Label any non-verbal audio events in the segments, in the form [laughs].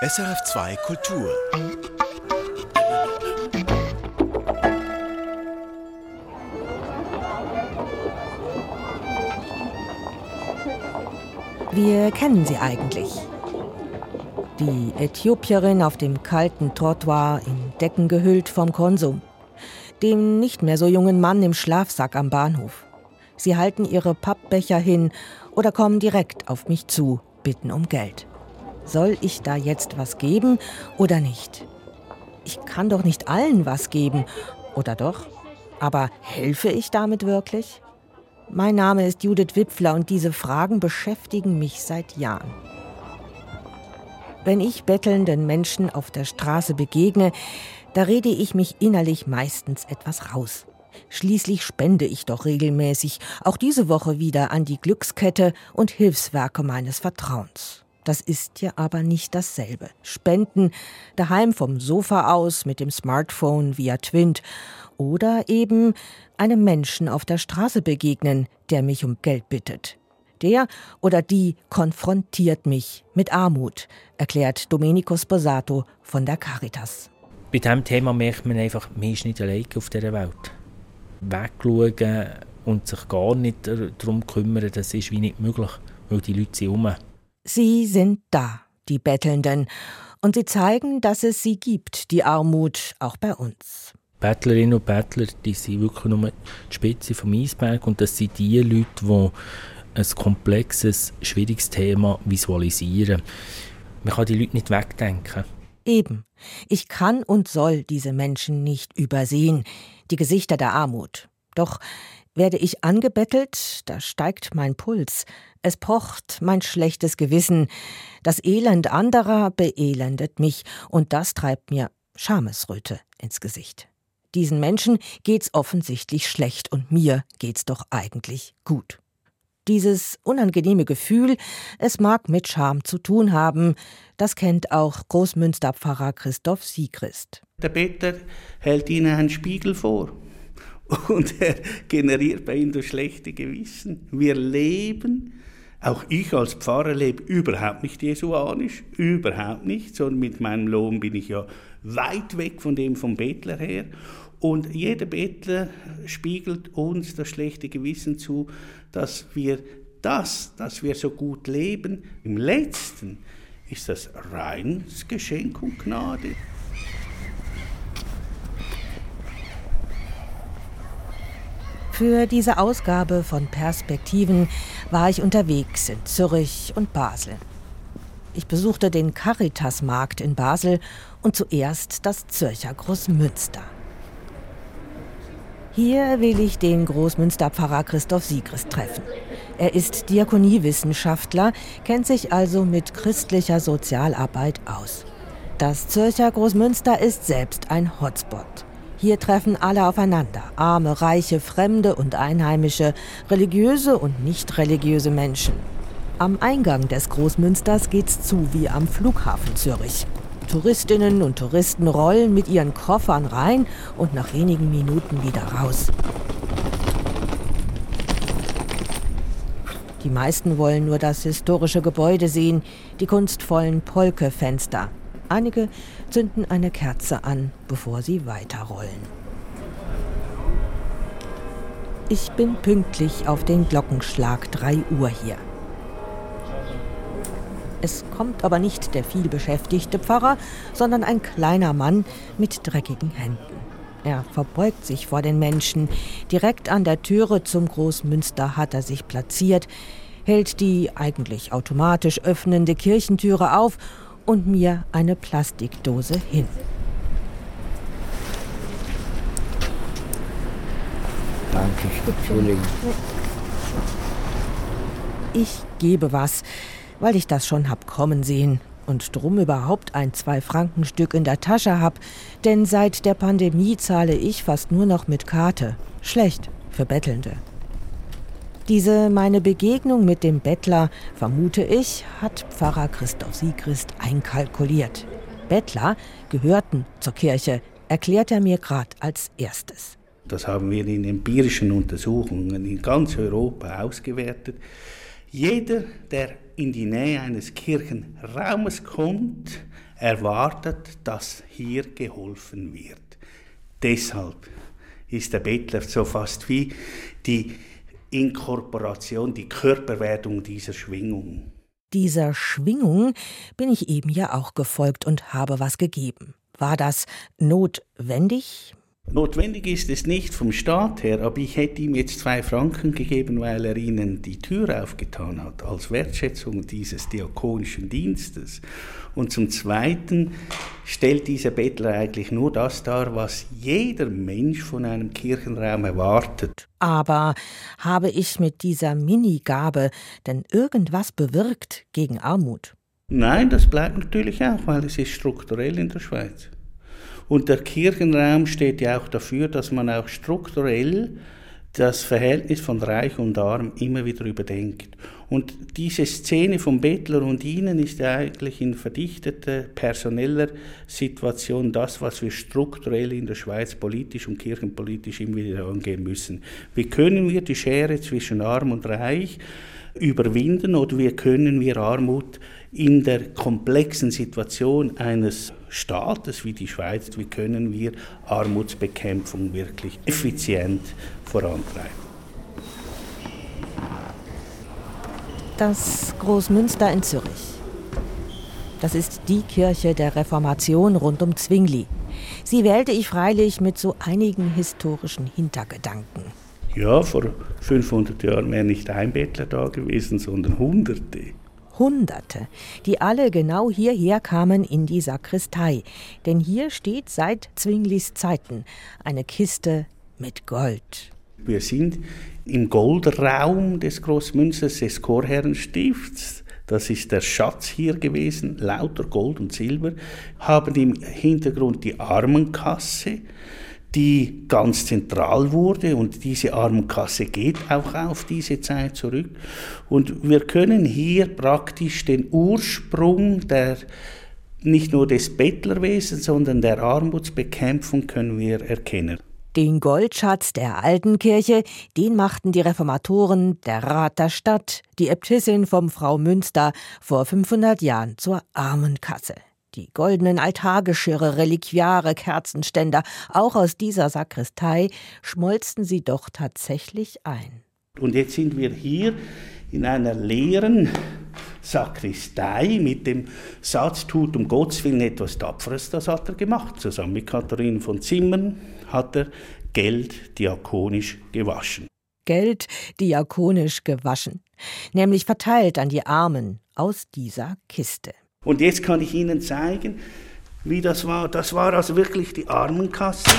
SRF2 Kultur. Wir kennen sie eigentlich. Die Äthiopierin auf dem kalten Trottoir, in Decken gehüllt vom Konsum. Dem nicht mehr so jungen Mann im Schlafsack am Bahnhof. Sie halten ihre Pappbecher hin oder kommen direkt auf mich zu, bitten um Geld. Soll ich da jetzt was geben oder nicht? Ich kann doch nicht allen was geben, oder doch? Aber helfe ich damit wirklich? Mein Name ist Judith Wipfler und diese Fragen beschäftigen mich seit Jahren. Wenn ich bettelnden Menschen auf der Straße begegne, da rede ich mich innerlich meistens etwas raus. Schließlich spende ich doch regelmäßig, auch diese Woche wieder an die Glückskette und Hilfswerke meines Vertrauens. Das ist ja aber nicht dasselbe. Spenden daheim vom Sofa aus mit dem Smartphone via Twint oder eben einem Menschen auf der Straße begegnen, der mich um Geld bittet. Der oder die konfrontiert mich mit Armut, erklärt Domenico Sposato von der Caritas. Bei diesem Thema merkt man einfach, man ist nicht allein auf dieser Welt wegschauen und sich gar nicht darum kümmern, das ist wie nicht möglich, weil die Leute sind rum. Sie sind da, die Bettelnden, und sie zeigen, dass es sie gibt, die Armut, auch bei uns. Bettlerinnen und Bettler, die sind wirklich nur die Spitze vom Eisberg und das sind die Leute, die ein komplexes, schwieriges Thema visualisieren. Man kann die Leute nicht wegdenken. Eben. Ich kann und soll diese Menschen nicht übersehen, die Gesichter der Armut. Doch werde ich angebettelt, da steigt mein Puls, es pocht mein schlechtes Gewissen, das Elend anderer beelendet mich, und das treibt mir Schamesröte ins Gesicht. Diesen Menschen geht's offensichtlich schlecht und mir geht's doch eigentlich gut. Dieses unangenehme Gefühl, es mag mit Scham zu tun haben, das kennt auch Großmünsterpfarrer Christoph Siegrist. Der Better hält Ihnen einen Spiegel vor [laughs] und er generiert bei Ihnen das schlechte Gewissen. Wir leben, auch ich als Pfarrer lebe überhaupt nicht jesuanisch, überhaupt nicht, sondern mit meinem Lohn bin ich ja weit weg von dem vom Bettler her. Und jeder Bettler spiegelt uns das schlechte Gewissen zu, dass wir das, dass wir so gut leben, im letzten ist das reines Geschenk und Gnade. Für diese Ausgabe von Perspektiven war ich unterwegs in Zürich und Basel. Ich besuchte den Caritas-Markt in Basel und zuerst das Zürcher Großmünster. Hier will ich den Großmünsterpfarrer Christoph Siegrist treffen. Er ist Diakoniewissenschaftler, kennt sich also mit christlicher Sozialarbeit aus. Das Zürcher Großmünster ist selbst ein Hotspot. Hier treffen alle aufeinander, arme, reiche, fremde und einheimische, religiöse und nicht religiöse Menschen. Am Eingang des Großmünsters geht's zu wie am Flughafen Zürich. Touristinnen und Touristen rollen mit ihren Koffern rein und nach wenigen Minuten wieder raus. Die meisten wollen nur das historische Gebäude sehen, die kunstvollen Polke-Fenster. Einige zünden eine Kerze an, bevor sie weiterrollen. Ich bin pünktlich auf den Glockenschlag 3 Uhr hier. Es kommt aber nicht der vielbeschäftigte Pfarrer, sondern ein kleiner Mann mit dreckigen Händen. Er verbeugt sich vor den Menschen. Direkt an der Türe zum Großmünster hat er sich platziert, hält die eigentlich automatisch öffnende Kirchentüre auf und mir eine Plastikdose hin. Danke, Entschuldigung. Ich gebe was weil ich das schon hab kommen sehen und drum überhaupt ein Zwei-Franken-Stück in der Tasche hab, denn seit der Pandemie zahle ich fast nur noch mit Karte. Schlecht für Bettelnde. Diese meine Begegnung mit dem Bettler, vermute ich, hat Pfarrer Christoph Siegrist einkalkuliert. Bettler gehörten zur Kirche, erklärt er mir gerade als erstes. Das haben wir in empirischen Untersuchungen in ganz Europa ausgewertet. Jeder, der in die Nähe eines Kirchenraumes kommt, erwartet, dass hier geholfen wird. Deshalb ist der Bettler so fast wie die Inkorporation, die Körperwerdung dieser Schwingung. Dieser Schwingung bin ich eben ja auch gefolgt und habe was gegeben. War das notwendig? Notwendig ist es nicht vom Staat her, aber ich hätte ihm jetzt zwei Franken gegeben, weil er ihnen die Tür aufgetan hat, als Wertschätzung dieses diakonischen Dienstes. Und zum Zweiten stellt dieser Bettler eigentlich nur das dar, was jeder Mensch von einem Kirchenraum erwartet. Aber habe ich mit dieser Minigabe denn irgendwas bewirkt gegen Armut? Nein, das bleibt natürlich auch, weil es ist strukturell in der Schweiz. Und der Kirchenraum steht ja auch dafür, dass man auch strukturell das Verhältnis von Reich und Arm immer wieder überdenkt. Und diese Szene vom Bettler und Ihnen ist eigentlich in verdichteter personeller Situation das, was wir strukturell in der Schweiz politisch und kirchenpolitisch immer wieder angehen müssen. Wie können wir die Schere zwischen Arm und Reich überwinden oder wie können wir Armut in der komplexen Situation eines Staates wie die Schweiz, wie können wir Armutsbekämpfung wirklich effizient vorantreiben. Das Großmünster in Zürich. Das ist die Kirche der Reformation rund um Zwingli. Sie wählte ich freilich mit so einigen historischen Hintergedanken. Ja, vor 500 Jahren wäre nicht ein Bettler da gewesen, sondern Hunderte. Hunderte, die alle genau hierher kamen in die Sakristei. Denn hier steht seit Zwinglis Zeiten eine Kiste mit Gold. Wir sind im Goldraum des Großmünsters des Chorherrenstifts. Das ist der Schatz hier gewesen, lauter Gold und Silber, haben im Hintergrund die Armenkasse, die ganz zentral wurde und diese Armenkasse geht auch auf diese Zeit zurück. Und wir können hier praktisch den Ursprung der nicht nur des Bettlerwesens, sondern der Armutsbekämpfung können wir erkennen. Den Goldschatz der alten Kirche, den machten die Reformatoren, der Rat der Stadt, die Äbtissin vom Frau Münster vor 500 Jahren zur Armenkasse. Die goldenen Altargeschirre, Reliquiare, Kerzenständer, auch aus dieser Sakristei, schmolzen sie doch tatsächlich ein. Und jetzt sind wir hier in einer leeren Sakristei mit dem Satz, tut um Gottes Willen etwas Tapferes, das hat er gemacht. Zusammen mit Katharine von Zimmern hat er Geld diakonisch gewaschen. Geld diakonisch gewaschen, nämlich verteilt an die Armen aus dieser Kiste. Und jetzt kann ich Ihnen zeigen, wie das war. Das war also wirklich die Armenkasse.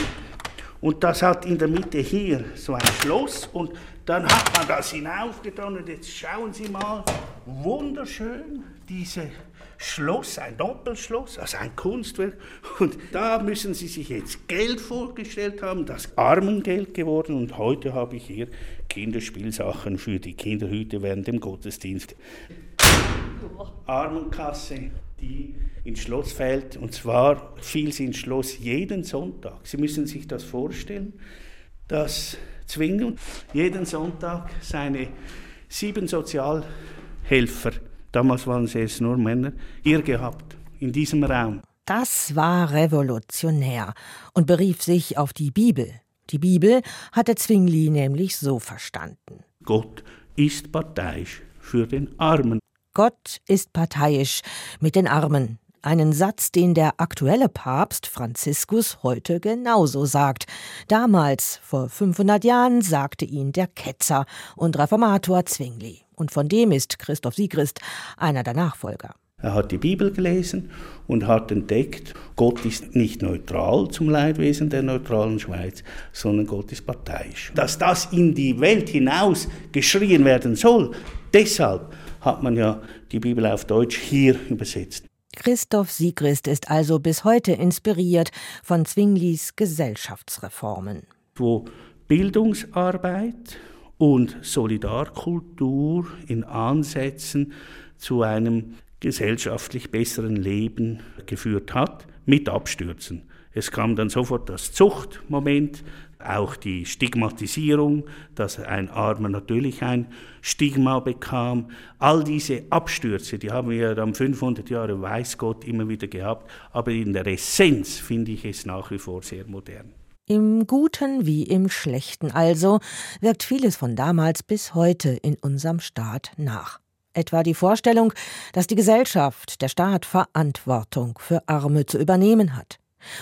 Und das hat in der Mitte hier so ein Schloss und dann hat man das hinaufgetan und jetzt schauen Sie mal, wunderschön, diese Schloss, ein Doppelschloss, also ein Kunstwerk. Und da müssen Sie sich jetzt Geld vorgestellt haben, das Armengeld geworden. Und heute habe ich hier Kinderspielsachen für die Kinderhüte während dem Gottesdienst. Armenkasse, die ins Schloss fällt. Und zwar fiel sie ins Schloss jeden Sonntag. Sie müssen sich das vorstellen, dass Zwingen jeden Sonntag seine sieben Sozialhelfer, damals waren sie es nur Männer, hier gehabt, in diesem Raum. Das war revolutionär und berief sich auf die Bibel. Die Bibel hatte Zwingli nämlich so verstanden. Gott ist parteiisch für den Armen. Gott ist parteiisch mit den Armen. Einen Satz, den der aktuelle Papst Franziskus heute genauso sagt. Damals, vor 500 Jahren, sagte ihn der Ketzer und Reformator Zwingli. Und von dem ist Christoph Siegrist einer der Nachfolger. Er hat die Bibel gelesen und hat entdeckt, Gott ist nicht neutral zum Leidwesen der neutralen Schweiz, sondern Gott ist parteiisch. Dass das in die Welt hinaus geschrien werden soll, deshalb hat man ja die Bibel auf Deutsch hier übersetzt. Christoph Siegrist ist also bis heute inspiriert von Zwinglis Gesellschaftsreformen. Wo Bildungsarbeit und Solidarkultur in Ansätzen zu einem gesellschaftlich besseren Leben geführt hat, mit Abstürzen. Es kam dann sofort das Zuchtmoment, auch die Stigmatisierung, dass ein Armer natürlich ein Stigma bekam. All diese Abstürze, die haben wir dann 500 Jahre, weiß Gott, immer wieder gehabt. Aber in der Essenz finde ich es nach wie vor sehr modern. Im Guten wie im Schlechten also wirkt vieles von damals bis heute in unserem Staat nach. Etwa die Vorstellung, dass die Gesellschaft, der Staat Verantwortung für Arme zu übernehmen hat.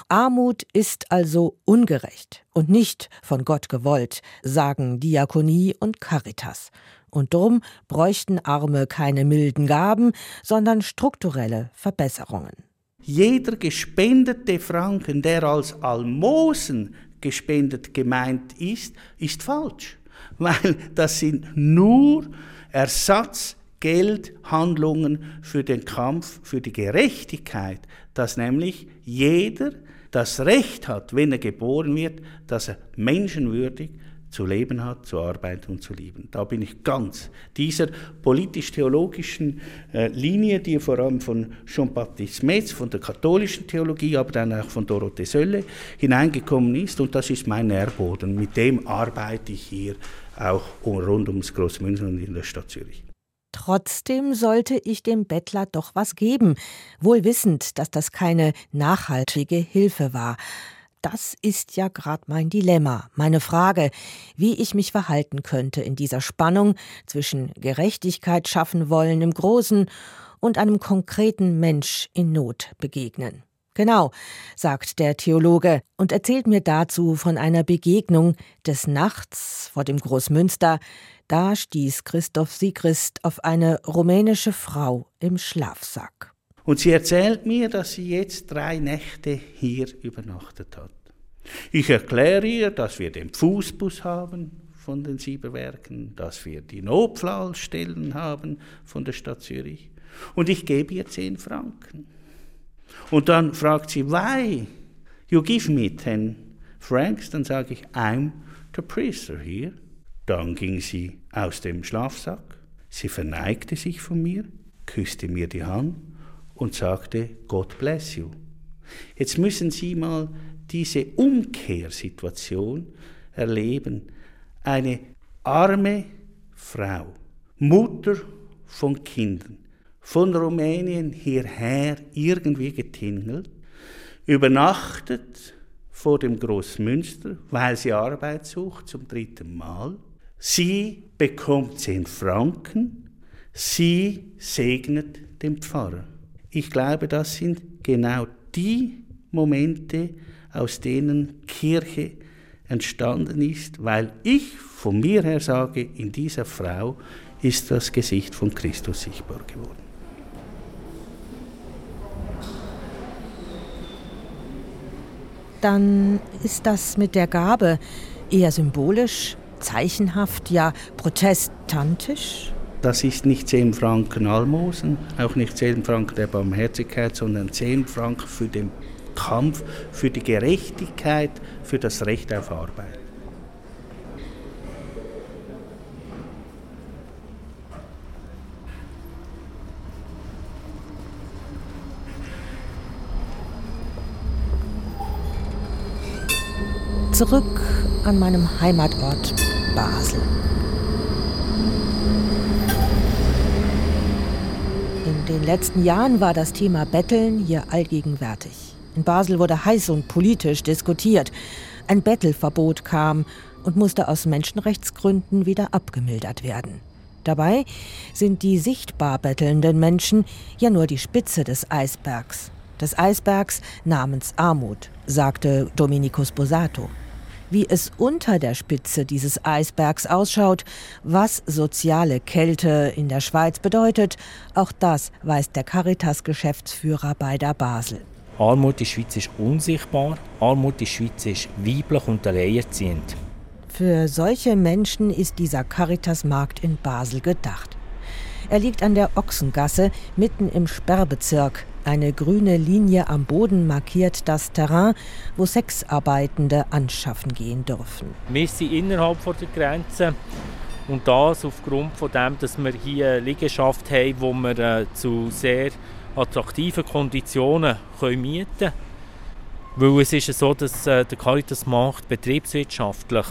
Armut ist also ungerecht und nicht von Gott gewollt, sagen Diakonie und Caritas. Und drum bräuchten Arme keine milden Gaben, sondern strukturelle Verbesserungen. Jeder gespendete Franken, der als Almosen gespendet gemeint ist, ist falsch, [laughs] weil das sind nur Ersatzgeldhandlungen für den Kampf für die Gerechtigkeit, dass nämlich jeder das Recht hat, wenn er geboren wird, dass er menschenwürdig zu leben hat, zu arbeiten und zu lieben. Da bin ich ganz dieser politisch-theologischen äh, Linie, die vor allem von Jean-Baptiste Metz, von der katholischen Theologie, aber dann auch von Dorothee Sölle hineingekommen ist. Und das ist mein Nährboden. Mit dem arbeite ich hier auch rund ums Großmünchen und in der Stadt Zürich. Trotzdem sollte ich dem Bettler doch was geben, wohl wissend, dass das keine nachhaltige Hilfe war. Das ist ja gerade mein Dilemma, meine Frage, wie ich mich verhalten könnte in dieser Spannung zwischen Gerechtigkeit schaffen wollen im Großen und einem konkreten Mensch in Not begegnen. Genau, sagt der Theologe und erzählt mir dazu von einer Begegnung des Nachts vor dem Großmünster, da stieß Christoph Siegrist auf eine rumänische Frau im Schlafsack. Und sie erzählt mir, dass sie jetzt drei Nächte hier übernachtet hat. Ich erkläre ihr, dass wir den Fußbus haben von den Sieberwerken, dass wir die Notfallstellen haben von der Stadt Zürich. Und ich gebe ihr zehn Franken. Und dann fragt sie, why you give me ten francs? Dann sage ich, I'm the priester here. Dann ging sie aus dem Schlafsack, sie verneigte sich von mir, küsste mir die Hand und sagte, God bless you. Jetzt müssen Sie mal diese Umkehrsituation erleben. Eine arme Frau, Mutter von Kindern, von Rumänien hierher irgendwie getingelt, übernachtet vor dem Großmünster, weil sie Arbeit sucht zum dritten Mal, Sie bekommt zehn Franken, sie segnet den Pfarrer. Ich glaube, das sind genau die Momente, aus denen Kirche entstanden ist, weil ich von mir her sage, in dieser Frau ist das Gesicht von Christus sichtbar geworden. Dann ist das mit der Gabe eher symbolisch zeichenhaft, ja protestantisch? Das ist nicht 10 Franken Almosen, auch nicht 10 Franken der Barmherzigkeit, sondern 10 Franken für den Kampf, für die Gerechtigkeit, für das Recht auf Arbeit. Zurück an meinem Heimatort Basel. In den letzten Jahren war das Thema Betteln hier allgegenwärtig. In Basel wurde heiß und politisch diskutiert. Ein Bettelverbot kam und musste aus Menschenrechtsgründen wieder abgemildert werden. Dabei sind die sichtbar bettelnden Menschen ja nur die Spitze des Eisbergs. Des Eisbergs namens Armut, sagte Dominikus Bosato wie es unter der Spitze dieses Eisbergs ausschaut, was soziale Kälte in der Schweiz bedeutet, auch das weiß der Caritas-Geschäftsführer bei der Basel. Armut in der Schweiz ist unsichtbar, Armut in der Schweiz ist weiblich und alleinerziehend. Für solche Menschen ist dieser Caritas-Markt in Basel gedacht. Er liegt an der Ochsengasse mitten im Sperrbezirk, eine grüne Linie am Boden markiert das Terrain, wo Sexarbeitende anschaffen gehen dürfen. Wir sind innerhalb der Grenze und das aufgrund von dem, dass wir hier eine Liegenschaft haben, wo wir äh, zu sehr attraktiven Konditionen können mieten können. Weil es ist so, dass äh, der Caritas-Markt betriebswirtschaftlich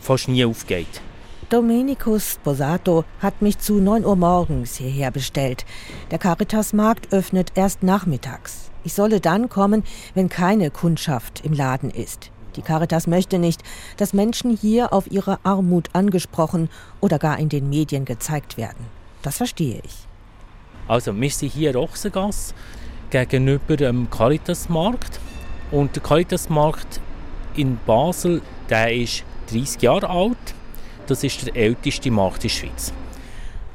fast nie aufgeht. Domenico Sposato hat mich zu 9 Uhr morgens hierher bestellt. Der Caritas-Markt öffnet erst nachmittags. Ich solle dann kommen, wenn keine Kundschaft im Laden ist. Die Caritas möchte nicht, dass Menschen hier auf ihre Armut angesprochen oder gar in den Medien gezeigt werden. Das verstehe ich. Also, wir sind hier Ochsengasse gegenüber dem Caritas-Markt. Und der Caritas-Markt in Basel, der ist 30 Jahre alt. Das ist der älteste Markt in der Schweiz.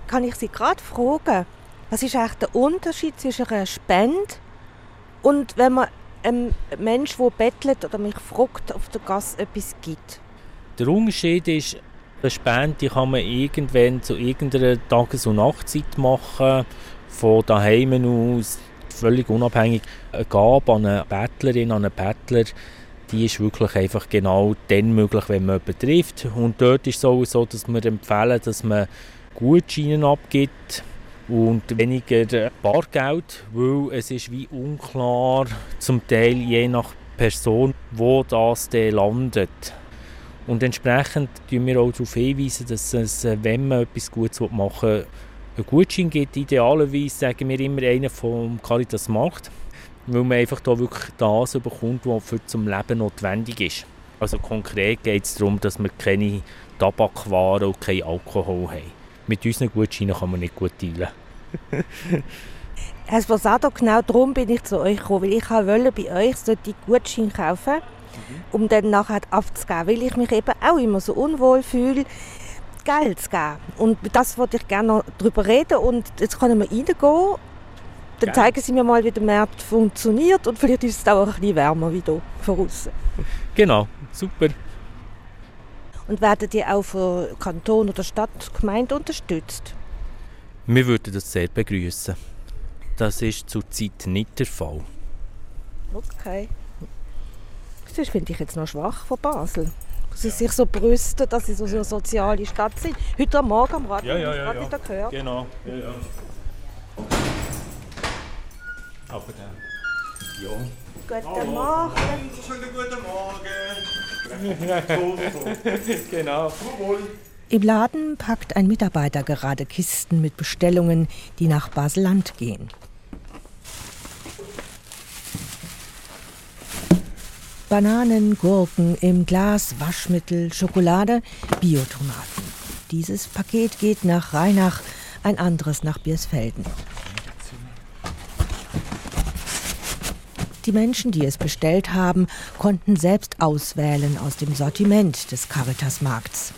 Kann ich Sie gerade fragen, was ist eigentlich der Unterschied zwischen einer Spende und wenn man einem Menschen, der bettelt oder mich fragt, auf der Gasse etwas gibt? Der Unterschied ist, eine Spende kann man irgendwann zu irgendeiner Tages- und Nachtzeit machen, von daheim aus, völlig unabhängig. Eine Gabe an eine Bettlerin, an einen Bettler, die ist wirklich einfach genau dann möglich, wenn man jemanden trifft. Und dort ist es sowieso, dass wir empfehlen, dass man Gutscheine abgibt und weniger Bargeld, weil es ist wie unklar, zum Teil je nach Person, wo das dann landet. Und entsprechend tun wir auch darauf hinweisen, dass es, wenn man etwas Gutes machen will, einen Gutschein gibt. Idealerweise sagen wir immer einen vom Caritas Markt, weil man einfach da wirklich das bekommt, was für zum Leben notwendig ist. Also konkret geht es darum, dass wir keine Tabakwaren und kein Alkohol haben. Mit unseren Gutscheinen kann man nicht gut teilen. [laughs] Herr Sposato, genau darum bin ich zu euch gekommen, weil ich wollte bei euch so die Gutscheine kaufen, um dann nachher abzugeben, weil ich mich eben auch immer so unwohl fühle, Geld zu geben. Und das wollte ich gerne noch darüber reden und jetzt können wir reingehen. Dann zeigen Sie mir mal, wie der Markt funktioniert und vielleicht ist es auch ein bisschen wärmer wie hier voraus. Genau, super. Und werden die auch von Kanton oder Stadt, Gemeinde unterstützt? Wir würden das sehr begrüßen. Das ist zurzeit nicht der Fall. Okay. Das finde ich jetzt noch schwach von Basel. Dass sie sich so brüsten, dass sie so eine soziale Stadt sind. Heute am Morgen am Radio Ja, ja, ja, gerade ja. wieder gehört. Genau. Ja, ja. Aber dann. Ja. Guten Morgen. [laughs] Genau. Im Laden packt ein Mitarbeiter gerade Kisten mit Bestellungen, die nach Basel-Land gehen. Bananen, Gurken im Glas, Waschmittel, Schokolade, Biotomaten. Dieses Paket geht nach Rheinach, ein anderes nach Biersfelden. Die Menschen, die es bestellt haben, konnten selbst auswählen aus dem Sortiment des Caritas-Markts.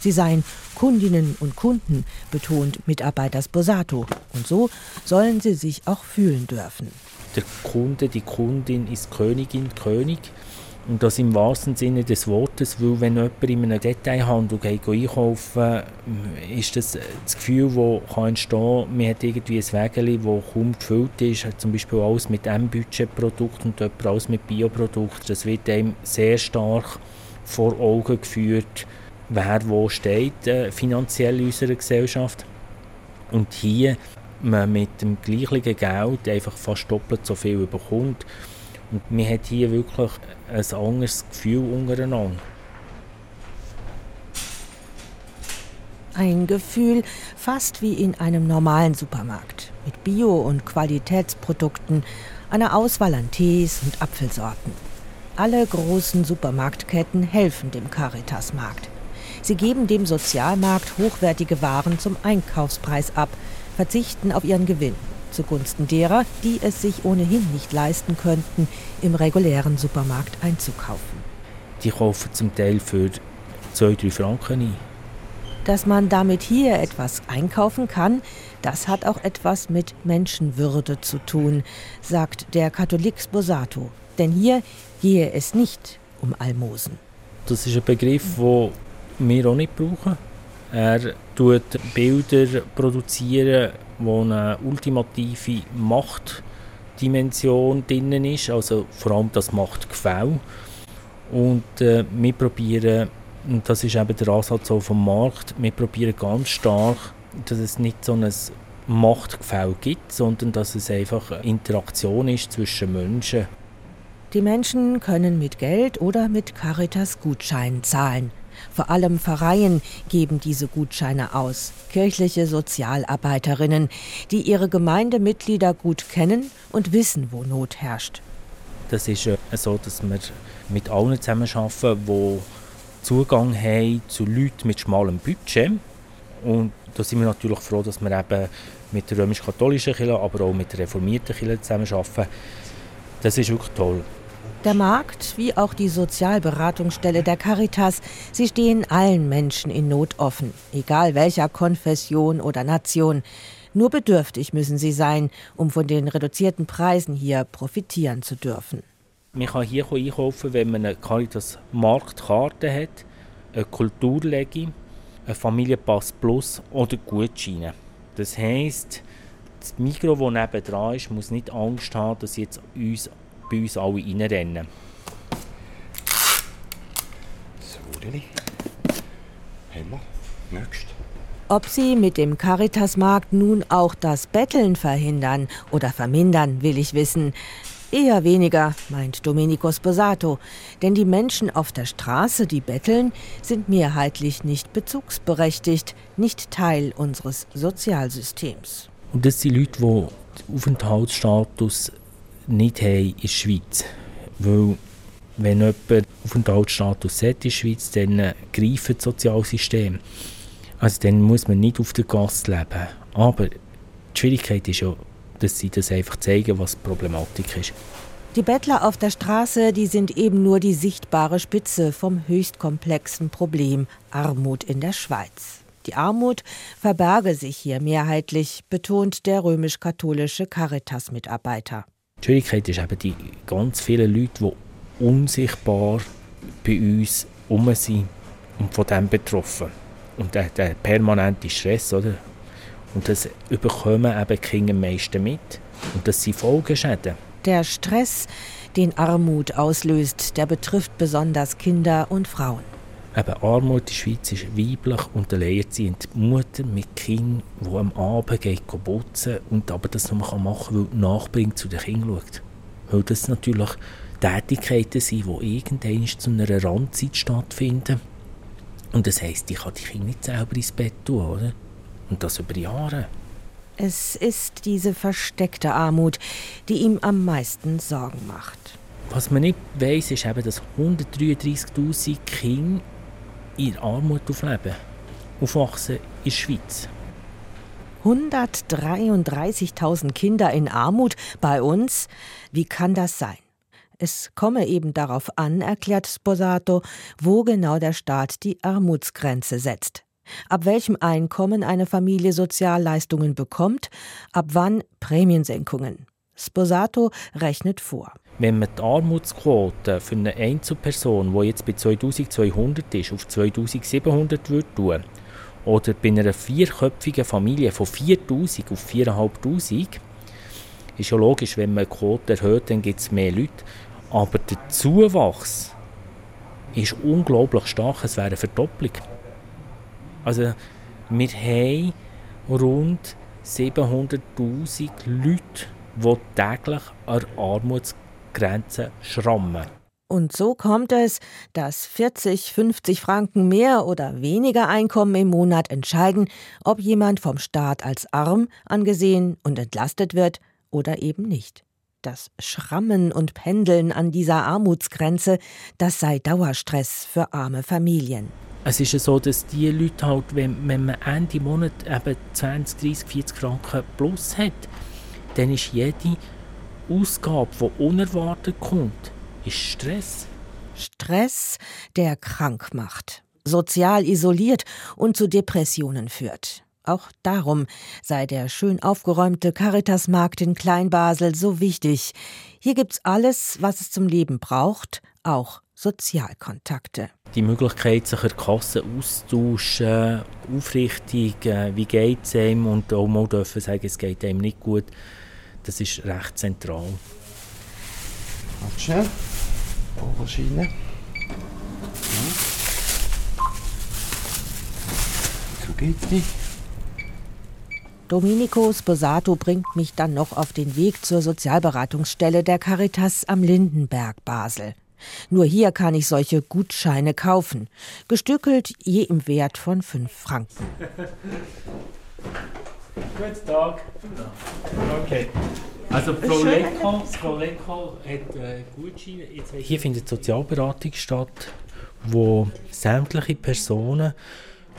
Sie seien Kundinnen und Kunden, betont Mitarbeiter Sposato. Und so sollen sie sich auch fühlen dürfen. Der Kunde, die Kundin ist Königin, König. Und das im wahrsten Sinne des Wortes, weil wenn jemand in einem Detailhandel geht, einkaufen ist das das Gefühl, das kann entstehen kann, man hat irgendwie ein Wägeli, das kaum gefüllt ist, zum Beispiel alles mit einem Budgetprodukt und jemand alles mit Bioprodukten. Das wird einem sehr stark vor Augen geführt, wer wo steht äh, finanziell in unserer Gesellschaft. Und hier man mit dem gleichen Geld einfach fast doppelt so viel bekommt. Und man hat hier wirklich ein anderes Gefühl untereinander. Ein Gefühl fast wie in einem normalen Supermarkt mit Bio- und Qualitätsprodukten, einer Auswahl an Tees und Apfelsorten. Alle großen Supermarktketten helfen dem Caritas-Markt. Sie geben dem Sozialmarkt hochwertige Waren zum Einkaufspreis ab, verzichten auf ihren Gewinn zugunsten derer, die es sich ohnehin nicht leisten könnten, im regulären Supermarkt einzukaufen. Die kaufen zum Teil für 2-3 Franken ein. Dass man damit hier etwas einkaufen kann, das hat auch etwas mit Menschenwürde zu tun, sagt der Katholik Sposato. Denn hier gehe es nicht um Almosen. Das ist ein Begriff, den wir auch nicht brauchen. Er tut Bilder produzieren, wo eine ultimative Machtdimension drin ist, also vor allem das Machtgefälle. Und äh, wir probieren, und das ist eben der Ansatz auch vom Markt, wir probieren ganz stark, dass es nicht so ein Machtgefälle gibt, sondern dass es einfach Interaktion ist zwischen Menschen. Die Menschen können mit Geld oder mit Caritas-Gutscheinen zahlen. Vor allem Pfarreien geben diese Gutscheine aus, kirchliche Sozialarbeiterinnen, die ihre Gemeindemitglieder gut kennen und wissen, wo Not herrscht. Das ist äh, so, dass wir mit allen zusammenarbeiten, die Zugang haben zu Leuten mit schmalem Budget. Und da sind wir natürlich froh, dass wir eben mit der römisch-katholischen Kirche, aber auch mit der reformierten Kirche zusammenarbeiten. Das ist wirklich toll. Der Markt wie auch die Sozialberatungsstelle der Caritas, sie stehen allen Menschen in Not offen, egal welcher Konfession oder Nation. Nur bedürftig müssen sie sein, um von den reduzierten Preisen hier profitieren zu dürfen. Man kann hier einkaufen, wenn man eine Caritas Marktkarte hat, eine Kulturlegi, ein Familienpass Plus oder Gutscheine. Das heisst, das Mikro, das nebenan ist, muss nicht Angst haben, dass jetzt uns bei uns alle reinrennen. So, Lili. Haben wir. Nächst. Ob sie mit dem Caritasmarkt nun auch das Betteln verhindern oder vermindern, will ich wissen. Eher weniger, meint Domenico Sposato, denn die Menschen auf der Straße, die betteln, sind mehrheitlich nicht bezugsberechtigt, nicht Teil unseres Sozialsystems. Und das sind Leute, die Aufenthaltsstatus nicht haben in der Schweiz. Weil wenn jemand Aufenthaltsstatus hat in der Schweiz, dann äh, greift das Sozialsystem. Also dann muss man nicht auf der Gasse leben. Aber die Schwierigkeit ist ja, dass sie das einfach zeigen, was die Problematik ist. Die Bettler auf der Straße, die sind eben nur die sichtbare Spitze vom höchst komplexen Problem Armut in der Schweiz. Die Armut verberge sich hier mehrheitlich, betont der römisch-katholische Caritas-Mitarbeiter. Die Schwierigkeit ist eben die ganz vielen Leute, die unsichtbar bei uns um sind und von dem betroffen. Und der, der permanente Stress, oder? Und das überkommen eben die Kinder am meisten mit. Und das sind Folgeschäden. Der Stress, den Armut auslöst, der betrifft besonders Kinder und Frauen. Eben Armut in der Schweiz ist weiblich und alleinerziehend. Die Mutter mit Kind, die am Abend geht putzen und aber das nur machen kann, weil die Nachbarin zu den Kindern schaut. Weil das natürlich Tätigkeiten sind, die irgendwann zu einer Randzeit stattfinden. Und das heisst, ich kann die Kinder nicht selber ins Bett tun, oder? Und das über Jahre. Es ist diese versteckte Armut, die ihm am meisten Sorgen macht. Was man nicht weiß, ist eben, dass 133.000 Kinder in Armut aufleben, aufwachsen in der Schweiz. 133.000 Kinder in Armut bei uns? Wie kann das sein? Es komme eben darauf an, erklärt Sposato, wo genau der Staat die Armutsgrenze setzt. Ab welchem Einkommen eine Familie Sozialleistungen bekommt, ab wann Prämiensenkungen. Sposato rechnet vor. Wenn man die Armutsquote für eine Einzelperson, die jetzt bei 2200 ist, auf 2700 würde tun, oder bei einer vierköpfigen Familie von 4000 auf 4500, ist ja logisch, wenn man die Quote erhöht, dann gibt es mehr Leute. Aber der Zuwachs ist unglaublich stark, es wäre eine Verdopplung. Also wir haben rund 700'000 Leute, die täglich an Armutsgrenzen schrammen. Und so kommt es, dass 40, 50 Franken mehr oder weniger Einkommen im Monat entscheiden, ob jemand vom Staat als arm angesehen und entlastet wird oder eben nicht. Das Schrammen und Pendeln an dieser Armutsgrenze, das sei Dauerstress für arme Familien. Es ist ja so, dass die Leute halt, wenn, wenn man Ende Monat eben 20, 30, 40 Franken plus hat, dann ist jede Ausgabe, die unerwartet kommt, ist Stress. Stress, der krank macht, sozial isoliert und zu Depressionen führt. Auch darum sei der schön aufgeräumte Caritasmarkt in Kleinbasel so wichtig. Hier gibt's alles, was es zum Leben braucht, auch Sozialkontakte. Die Möglichkeit, sich an der Kasse auszutauschen, aufrichtig, äh, wie geht es einem und auch mal dürfen sagen, es geht einem nicht gut, das ist recht zentral. Warte schnell. Oberschiene. Ja. So geht's nicht. Domenico Sposato bringt mich dann noch auf den Weg zur Sozialberatungsstelle der Caritas am Lindenberg Basel. Nur hier kann ich solche Gutscheine kaufen, gestückelt je im Wert von fünf Franken. [laughs] Guten Tag. Okay. Also Frau Lecko, Frau Lecko hat äh, Gutscheine. Hier findet Sozialberatung statt, wo sämtliche Personen,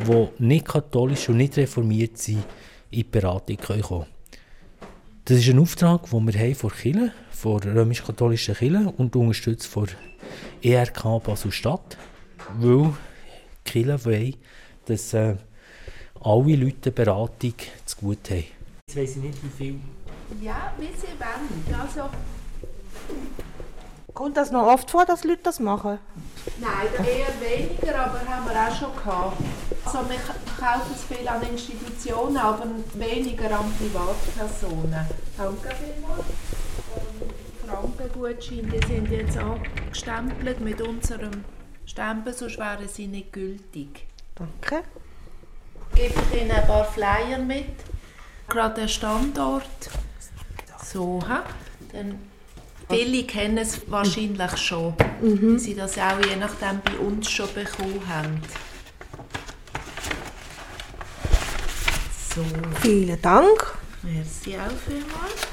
die nicht katholisch und nicht reformiert sind, in die Beratung kommen können. Das ist ein Auftrag, den wir haben von Kirche, von römisch-katholischen Kirche und unterstützt von ERK Basel-Stadt, weil die Kirche wollen, dass äh, alle Leute Beratung zu gut haben. Jetzt weiss ich nicht, wie viel... Ja, wie sie wollen. Also, Kommt das noch oft vor, dass Leute das machen? nein, eher weniger, aber haben wir auch schon gehabt. Also wir kaufen es viel an Institutionen, aber weniger an Privatpersonen. Danke vielmals. Frankengutscheine, die sind jetzt angestempelt mit unserem Stempel, sonst wären sie nicht gültig. Danke. Gebe ich Ihnen ein paar Flyer mit. Gerade den Standort. So, ha? Dann viele kennen es wahrscheinlich schon, weil sie das auch je nachdem bei uns schon bekommen haben. So, Vielen Dank. merci auch vielmals.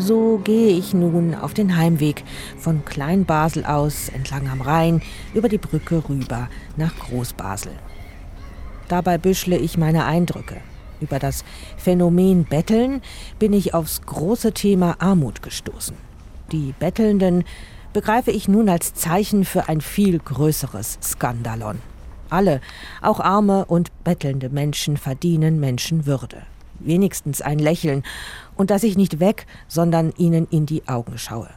So gehe ich nun auf den Heimweg von Kleinbasel aus entlang am Rhein über die Brücke rüber nach Großbasel. Dabei büschle ich meine Eindrücke. Über das Phänomen Betteln bin ich aufs große Thema Armut gestoßen. Die Bettelnden begreife ich nun als Zeichen für ein viel größeres Skandalon. Alle, auch arme und bettelnde Menschen verdienen Menschenwürde. Wenigstens ein Lächeln und dass ich nicht weg, sondern ihnen in die Augen schaue.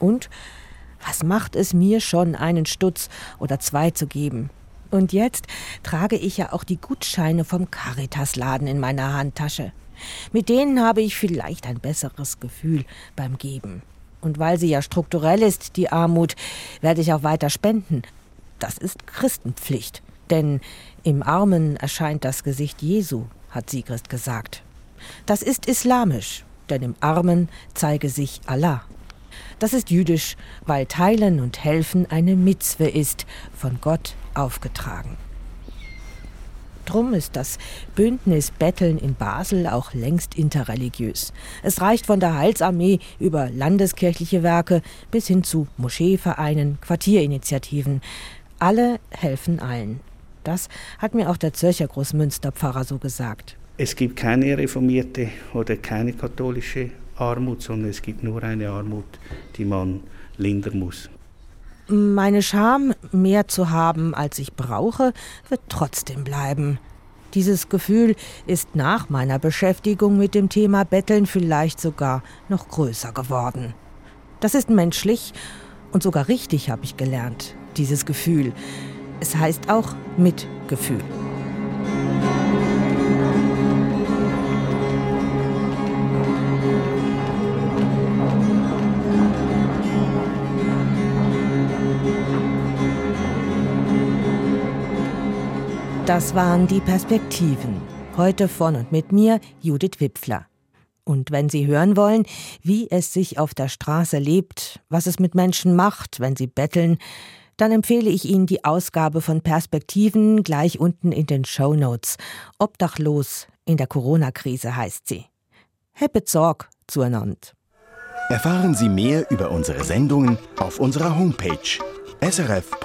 Und was macht es mir schon, einen Stutz oder zwei zu geben? Und jetzt trage ich ja auch die Gutscheine vom Caritas-Laden in meiner Handtasche. Mit denen habe ich vielleicht ein besseres Gefühl beim Geben. Und weil sie ja strukturell ist, die Armut, werde ich auch weiter spenden. Das ist Christenpflicht. Denn im Armen erscheint das Gesicht Jesu, hat Sigrid gesagt. Das ist islamisch, denn im Armen zeige sich Allah. Das ist jüdisch, weil Teilen und Helfen eine Mitzwe ist, von Gott aufgetragen. Drum ist das Bündnis Betteln in Basel auch längst interreligiös. Es reicht von der Heilsarmee über landeskirchliche Werke bis hin zu Moscheevereinen, Quartierinitiativen. Alle helfen allen. Das hat mir auch der Zürcher Großmünsterpfarrer so gesagt. Es gibt keine reformierte oder keine katholische Armut, sondern es gibt nur eine Armut, die man lindern muss. Meine Scham, mehr zu haben, als ich brauche, wird trotzdem bleiben. Dieses Gefühl ist nach meiner Beschäftigung mit dem Thema Betteln vielleicht sogar noch größer geworden. Das ist menschlich und sogar richtig, habe ich gelernt, dieses Gefühl. Es heißt auch Mitgefühl. Das waren die Perspektiven. Heute von und mit mir, Judith Wipfler. Und wenn Sie hören wollen, wie es sich auf der Straße lebt, was es mit Menschen macht, wenn sie betteln, dann empfehle ich Ihnen die Ausgabe von Perspektiven gleich unten in den Show Notes. Obdachlos in der Corona-Krise heißt sie. Happet Sorg zueinander. Erfahren Sie mehr über unsere Sendungen auf unserer Homepage srf.ch-kultur.